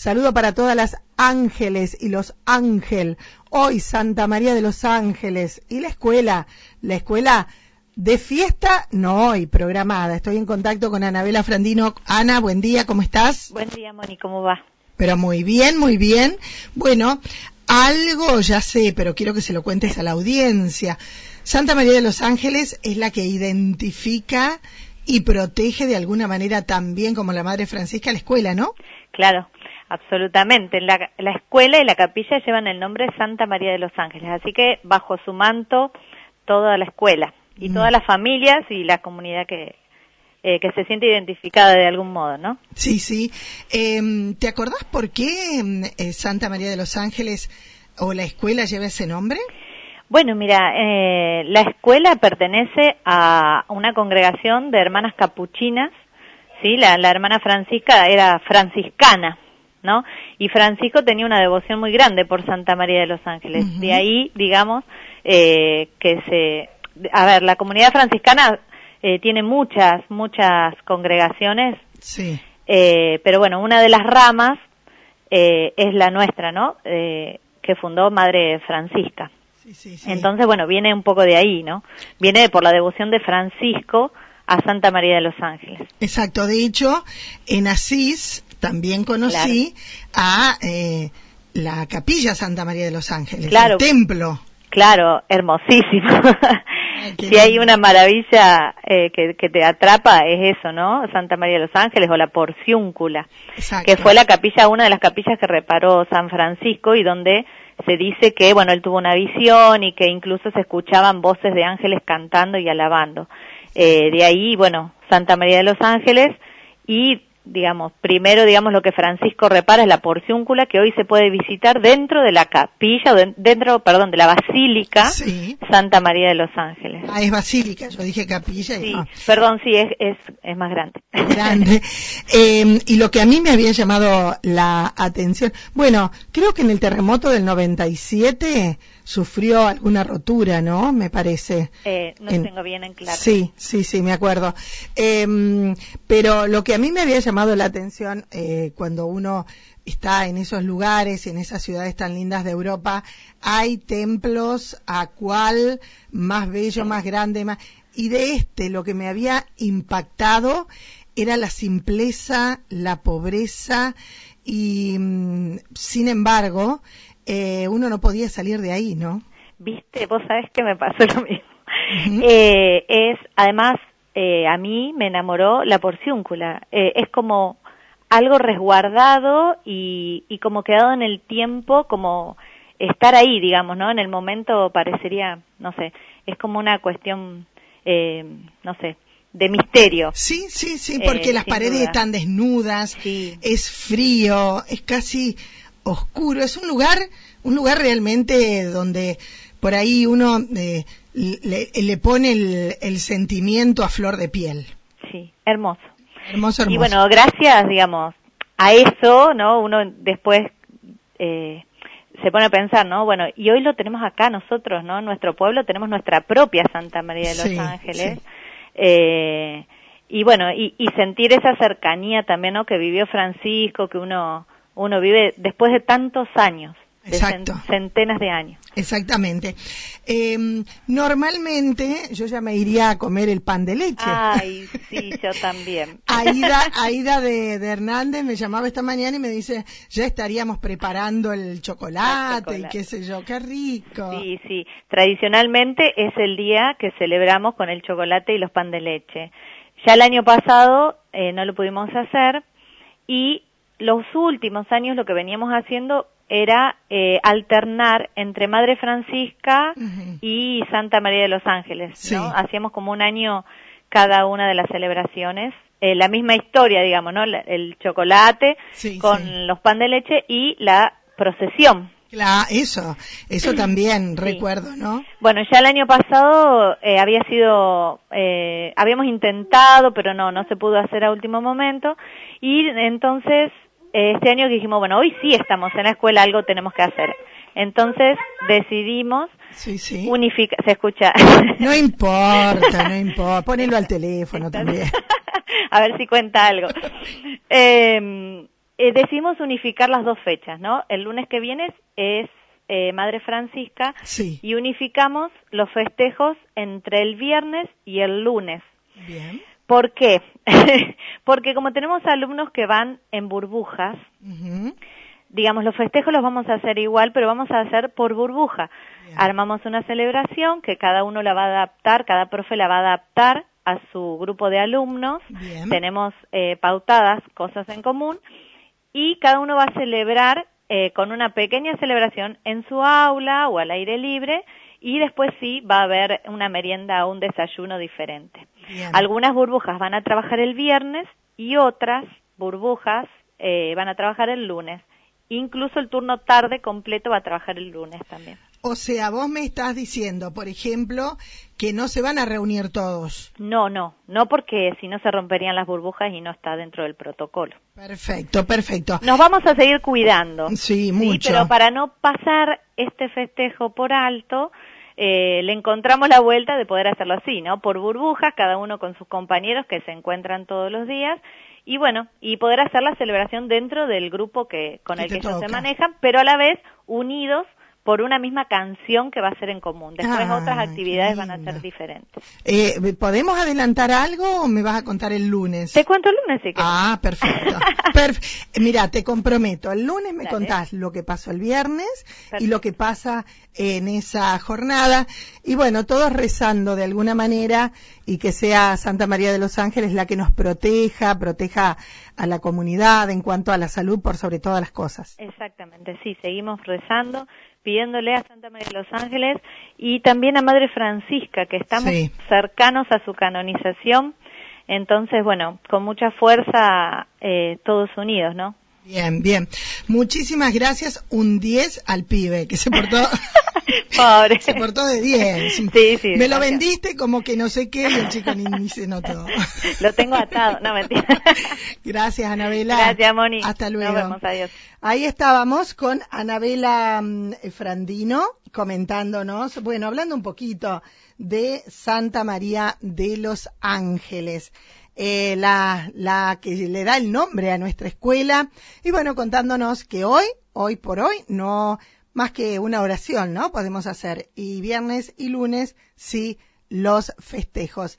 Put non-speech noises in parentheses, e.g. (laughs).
Saludo para todas las ángeles y los ángel. Hoy Santa María de los Ángeles y la escuela, la escuela de fiesta, no hoy, programada. Estoy en contacto con Anabela Frandino. Ana, buen día, ¿cómo estás? Buen día, Moni, ¿cómo va? Pero muy bien, muy bien. Bueno, algo ya sé, pero quiero que se lo cuentes a la audiencia. Santa María de los Ángeles es la que identifica y protege de alguna manera también como la Madre Francisca la escuela, ¿no? Claro, absolutamente. La, la escuela y la capilla llevan el nombre de Santa María de los Ángeles, así que bajo su manto toda la escuela y Mm. todas las familias y la comunidad que, eh, que se siente identificada de algún modo, ¿no? Sí, sí. Em, ¿Te acordás por qué em, eh, Santa María de los Ángeles o la escuela lleva ese nombre? Bueno, mira, eh, la escuela pertenece a una congregación de hermanas capuchinas, ¿sí? La, la hermana Francisca era franciscana, ¿no? Y Francisco tenía una devoción muy grande por Santa María de los Ángeles. De ahí, digamos, eh, que se... A ver, la comunidad franciscana eh, tiene muchas, muchas congregaciones, Sí. eh, pero bueno, una de las ramas eh, es la nuestra, ¿no? Eh, que fundó Madre Francisca. Sí, sí, sí. Entonces, bueno, viene un poco de ahí, ¿no? Viene por la devoción de Francisco a Santa María de los Ángeles. Exacto. De hecho, en Asís también conocí a eh, la capilla Santa María de los Ángeles, Claro. el templo. Claro, hermosísimo. si hay una maravilla eh, que, que te atrapa es eso, ¿no? Santa María de los Ángeles o la Porciúncula, Exacto. que fue la capilla, una de las capillas que reparó San Francisco y donde se dice que, bueno, él tuvo una visión y que incluso se escuchaban voces de ángeles cantando y alabando. Eh, de ahí, bueno, Santa María de los Ángeles y digamos, primero, digamos, lo que Francisco repara es la porciúncula que hoy se puede visitar dentro de la capilla, dentro, perdón, de la basílica Sí. Santa María de los Ángeles. Ah, es basílica. Yo dije capilla y Sí, perdón, sí, es, es, es más grande. grande. Eh, y lo que a mí me había llamado la atención, bueno, creo que en el terremoto del 97 sufrió alguna rotura, ¿no? Me parece. Eh, no En- tengo bien en claro. Sí, sí, sí, me acuerdo. Em, pero lo que a mí me había llamado la atención eh, cuando uno está en esos lugares, en esas ciudades tan lindas de Europa, hay templos a cual más bello, más grande, más... Y de este lo que me había impactado era la simpleza, la pobreza y, mm, sin embargo, eh, uno no podía salir de ahí, ¿no? Viste, vos sabés que me pasó lo mismo. Eh, es, además, eh, a mí me enamoró la porciúncula. Eh, es como algo resguardado y, y como quedado en el tiempo, como estar ahí, digamos, ¿no? En el momento parecería, no sé, es como una cuestión, eh, no sé, de misterio. Sí, sí, sí, Eh, porque las sin paredes duda. están desnudas, Sí. es frío, es casi oscuro, es un lugar, un lugar realmente donde por ahí uno eh, le, le pone el, el sentimiento a flor de piel. Sí, hermoso. Hermoso, hermoso. Y bueno, gracias, digamos, a eso, ¿no? Uno después eh, se pone a pensar, ¿no? Bueno, y hoy lo tenemos acá nosotros, ¿no? En nuestro pueblo tenemos nuestra propia Santa María de los Sí, Ángeles. sí. Eh, y bueno, y, y sentir esa cercanía también, ¿no? Que vivió Francisco, que uno, uno vive después de tantos años, de Exacto. centenas de años. Exactamente. Eh, normalmente yo ya me iría a comer el pan de leche. Ay, sí, (laughs) yo también. Aida, (laughs) Aida de, de Hernández me llamaba esta mañana y me dice, ya estaríamos preparando el chocolate, El chocolate. y qué sé yo, qué rico. Sí, sí. Tradicionalmente es el día que celebramos con el chocolate y los pan de leche. Ya el año pasado eh, no lo pudimos hacer y los últimos años lo que veníamos haciendo era eh, alternar entre Madre Francisca y Santa María de los Ángeles, ¿no? Sí. Hacíamos como un año cada una de las celebraciones. Eh, la misma historia, digamos, ¿no? La- El chocolate Sí, con sí. los pan de leche y la procesión. Claro, eso, eso también recuerdo, ¿no? Bueno, ya el año pasado eh, había sido, eh, habíamos intentado, pero no, no se pudo hacer a último momento. Y entonces, este año dijimos, bueno, hoy sí estamos en la escuela, algo tenemos que hacer. Entonces decidimos Sí, sí. unificar, se escucha. No importa, no (laughs) importa. Ponelo al teléfono también. (laughs) a ver si cuenta algo. Eh, eh, decidimos unificar las dos fechas, ¿no? El lunes que viene es eh, Madre Francisca Sí. y unificamos los festejos entre el viernes y el lunes. Bien. ¿Por qué? (laughs) Porque como tenemos alumnos que van en burbujas, digamos, los festejos los vamos a hacer igual, pero vamos a hacer por burbuja. Bien. Armamos una celebración que cada uno la va a adaptar, cada profe la va a adaptar a su grupo de alumnos. Bien. Tenemos eh, pautadas cosas en común y cada uno va a celebrar eh, con una pequeña celebración en su aula o al aire libre y después sí va a haber una merienda o un desayuno diferente. Bien. Algunas burbujas van a trabajar el viernes y otras burbujas eh, van a trabajar el lunes. Incluso el turno tarde completo va a trabajar el lunes también. O sea, vos me estás diciendo, por ejemplo, que no se van a reunir todos. No, no, no porque si no se romperían las burbujas y no está dentro del protocolo. Perfecto, perfecto. Nos vamos a seguir cuidando. Sí, mucho. pero para no pasar este festejo por alto, eh, le encontramos la vuelta de poder hacerlo así, ¿no? Por burbujas, cada uno con sus compañeros que se encuentran todos los días. Y bueno, y poder hacer la celebración dentro del grupo que con el que ellos se manejan, pero a la vez unidos por una misma canción que va a ser en común. Después Ah, otras actividades van a ser diferentes. Eh, ¿Podemos adelantar algo o me vas a contar el lunes? Te cuento el lunes querés. Ah, perfecto. (laughs) Perf- Mira, te comprometo, el lunes me Dale. contás lo que pasó el viernes y lo que pasa en esa jornada. Y bueno, todos rezando de alguna manera y que sea Santa María de los Ángeles la que nos proteja, proteja a la comunidad en cuanto a la salud por sobre todas las cosas. Exactamente, sí, seguimos rezando, pidiéndole a Santa María de los Ángeles y también a Madre Francisca, que estamos Sí. cercanos a su canonización. Entonces, bueno, con mucha fuerza, eh, todos unidos, ¿no? Bien, bien. Muchísimas gracias. Un 10 al pibe que se portó, (laughs) Pobre. se portó de 10. (laughs) Sí, sí, Me lo gracias. vendiste como que no sé qué y el chico ni, ni se notó. Lo tengo atado, no mentira. (laughs) Gracias, Anabela. Gracias, Moni. Hasta luego. Nos vemos, adiós. Ahí estábamos con Anabela mm, Frandino comentándonos, bueno, hablando un poquito de Santa María de los Ángeles, eh, la, la que le da el nombre a nuestra escuela, y bueno, contándonos que hoy, hoy por hoy, no más que una oración, ¿no? Podemos hacer, y viernes y lunes, sí, los festejos.